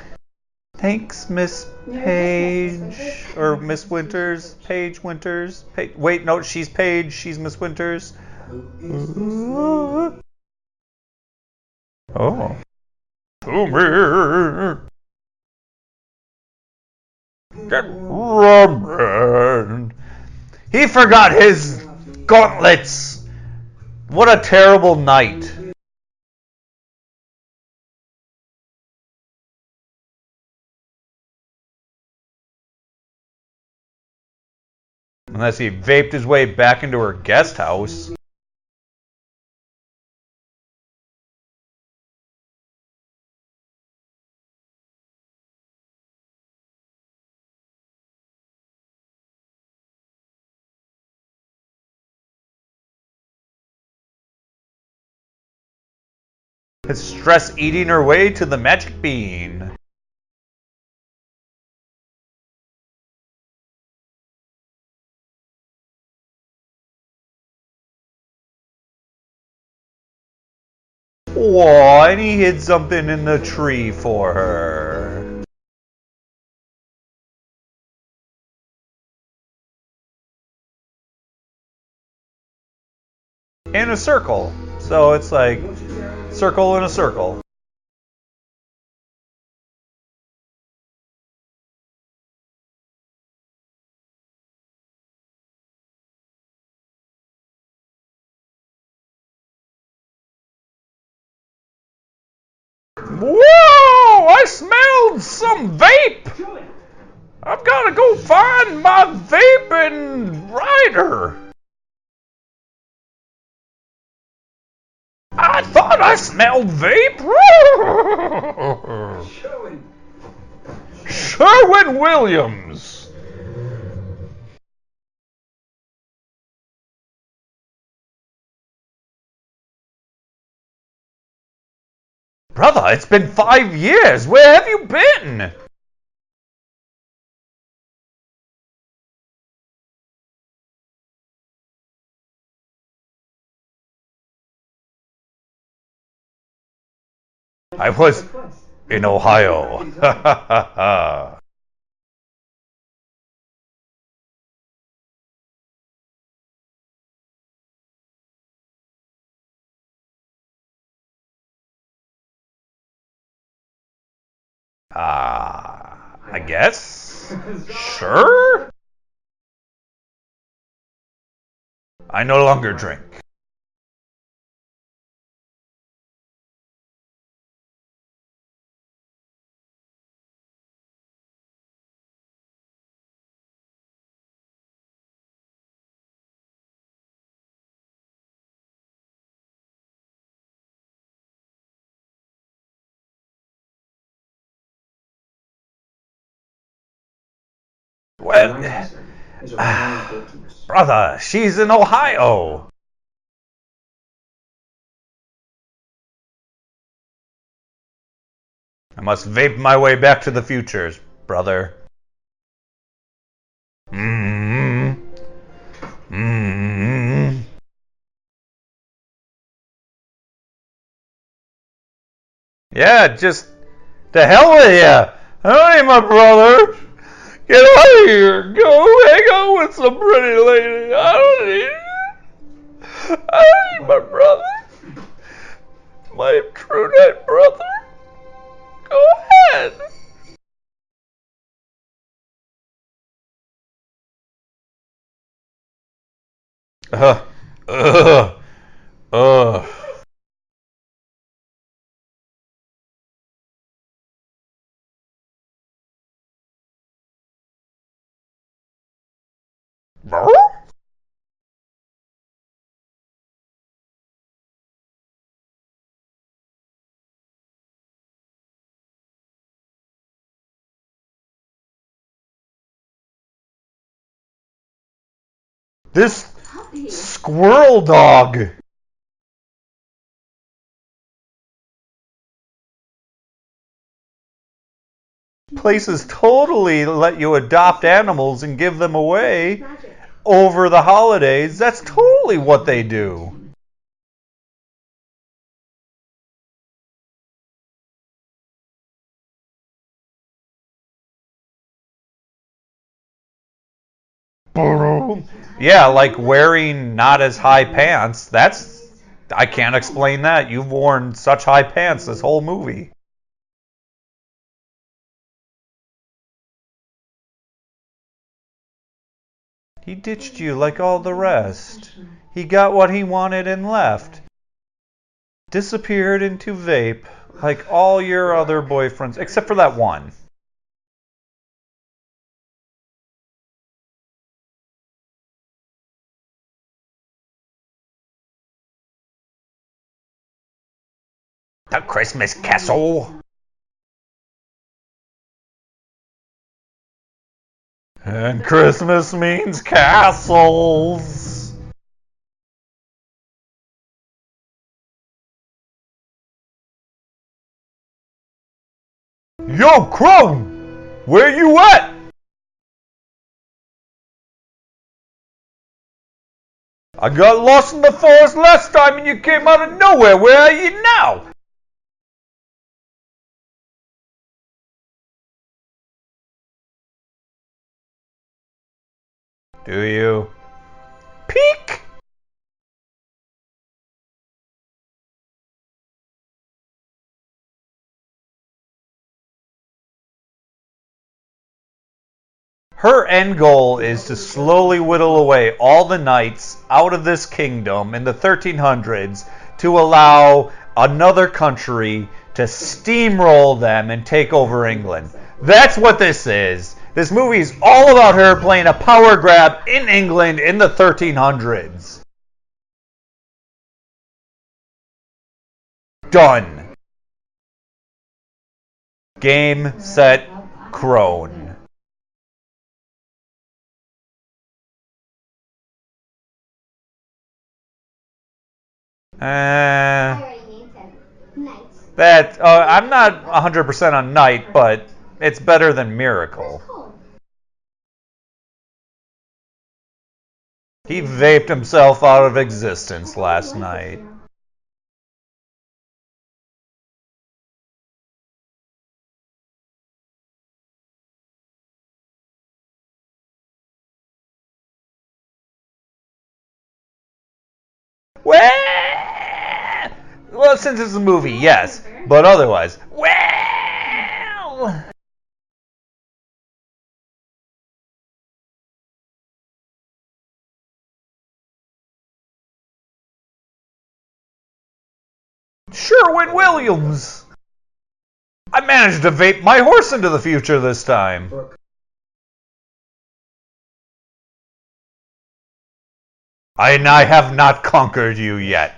Thanks, Miss Page. Or Miss Winters. Page Winters. Wait, no, she's Page. She's Miss Winters. Oh. To me. Get Robin. He forgot his gauntlets. What a terrible night. Unless he vaped his way back into her guest house. Is stress eating her way to the magic bean? Whoa, and he hid something in the tree for her. In a circle. So it's like circle in a circle. Whoa! I smelled some vape! I've got to go find my vaping rider! I thought I smelled vape! Sherwin! Sherwin Williams! Brother, it's been five years. Where have you been? I was in Ohio. Ah, I guess. Sure. I no longer drink. Well, Lancaster is a renowned botanist. brother, she's in Ohio. I must vape my way back to the futures, brother. Mmm. Mmm. Yeah, just the hell with you. Don't my brother. Get out of here. Go hang out with some pretty lady. I don't need I don't need my brother. My true net brother. Go ahead. Uh, uh, uh. This Puppy. squirrel dog. Places totally let you adopt animals and give them away Magic. Over the holidays. That's totally what they do. Yeah, like wearing not as high pants. That's I can't explain that. You've worn such high pants this whole movie. He ditched you like all the rest. He got what he wanted and left. Disappeared into vape like all your other boyfriends, except for that one. The Christmas castle. And Christmas means castles. Yo, Crone! Where you at? I got lost in the forest last time and you came out of nowhere. Where are you now? Do you? Peek! Her end goal is to slowly whittle away all the knights out of this kingdom in the 1300s to allow another country to steamroll them and take over England. That's what this is. This movie is all about her playing a power grab in England in the 1300s. Done. Game, set, crone. Uh, that uh, I'm not 100% on Knight, but it's better than Miracle. He vaped himself out of existence last night. Well, since it's a movie, yes, but otherwise, well. Sherwin Williams. I managed to vape my horse into the future this time. And I have not conquered you yet.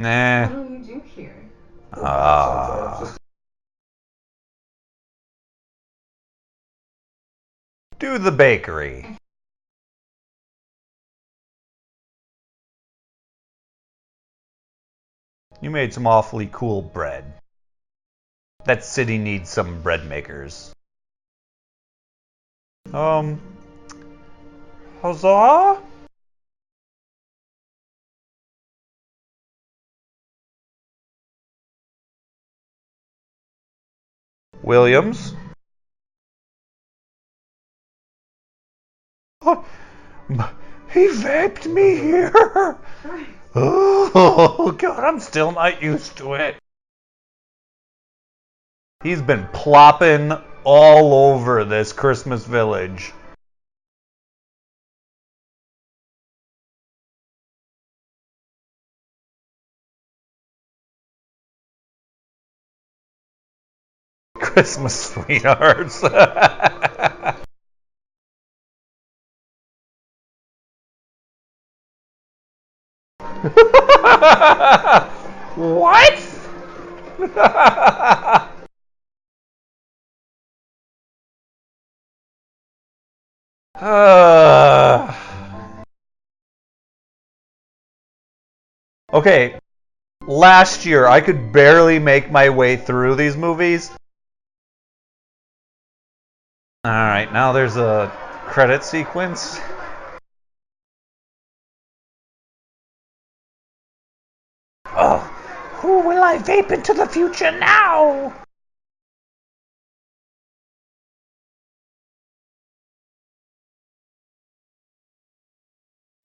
Nah. What do you do here? Ah. Do the bakery. You made some awfully cool bread. That city needs some bread makers. Um. Huzzah? Williams? Oh, he vaped me here. Oh god, I'm still not used to it. He's been plopping all over this Christmas village. Christmas sweethearts. what? Uh. okay, last year I could barely make my way through these movies. Alright, now there's a credit sequence. Oh, who will I vape into the future now?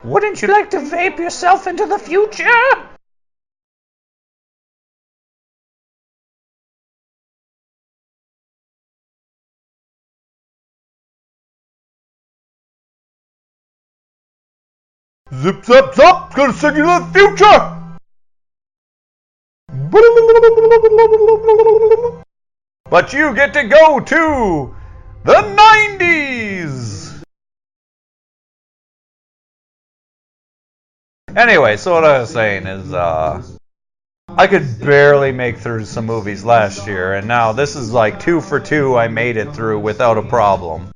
Wouldn't you like to vape yourself into the future? Zip zap zap, gonna send you to the future! But you get to go to the 90s! Anyway, so what I was saying is, uh, I could barely make through some movies last year, and now this is like two for two. I made it through without a problem.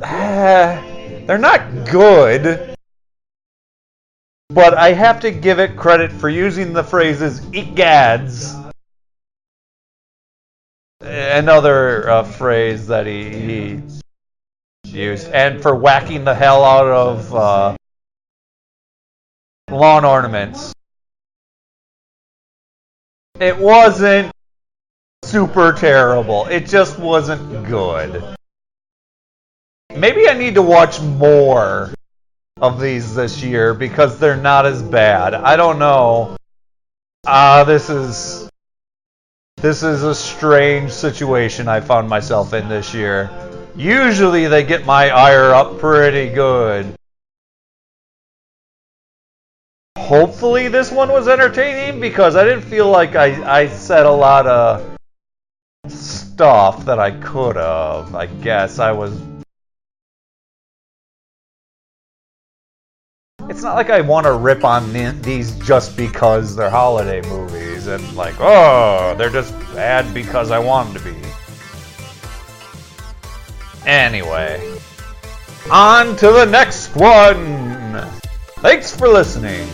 They're not good, but I have to give it credit for using the phrases "egads." Another uh, phrase that he, he used, and for whacking the hell out of uh, lawn ornaments. It wasn't super terrible. It just wasn't good. Maybe I need to watch more of these this year because they're not as bad. I don't know. Ah, uh, this is this is a strange situation I found myself in this year. Usually they get my ire up pretty good. Hopefully this one was entertaining because I didn't feel like I, I said a lot of stuff that I could have. I guess I was It's not like I want to rip on these just because they're holiday movies and like, oh, they're just bad because I want them to be. Anyway, on to the next one. Thanks for listening.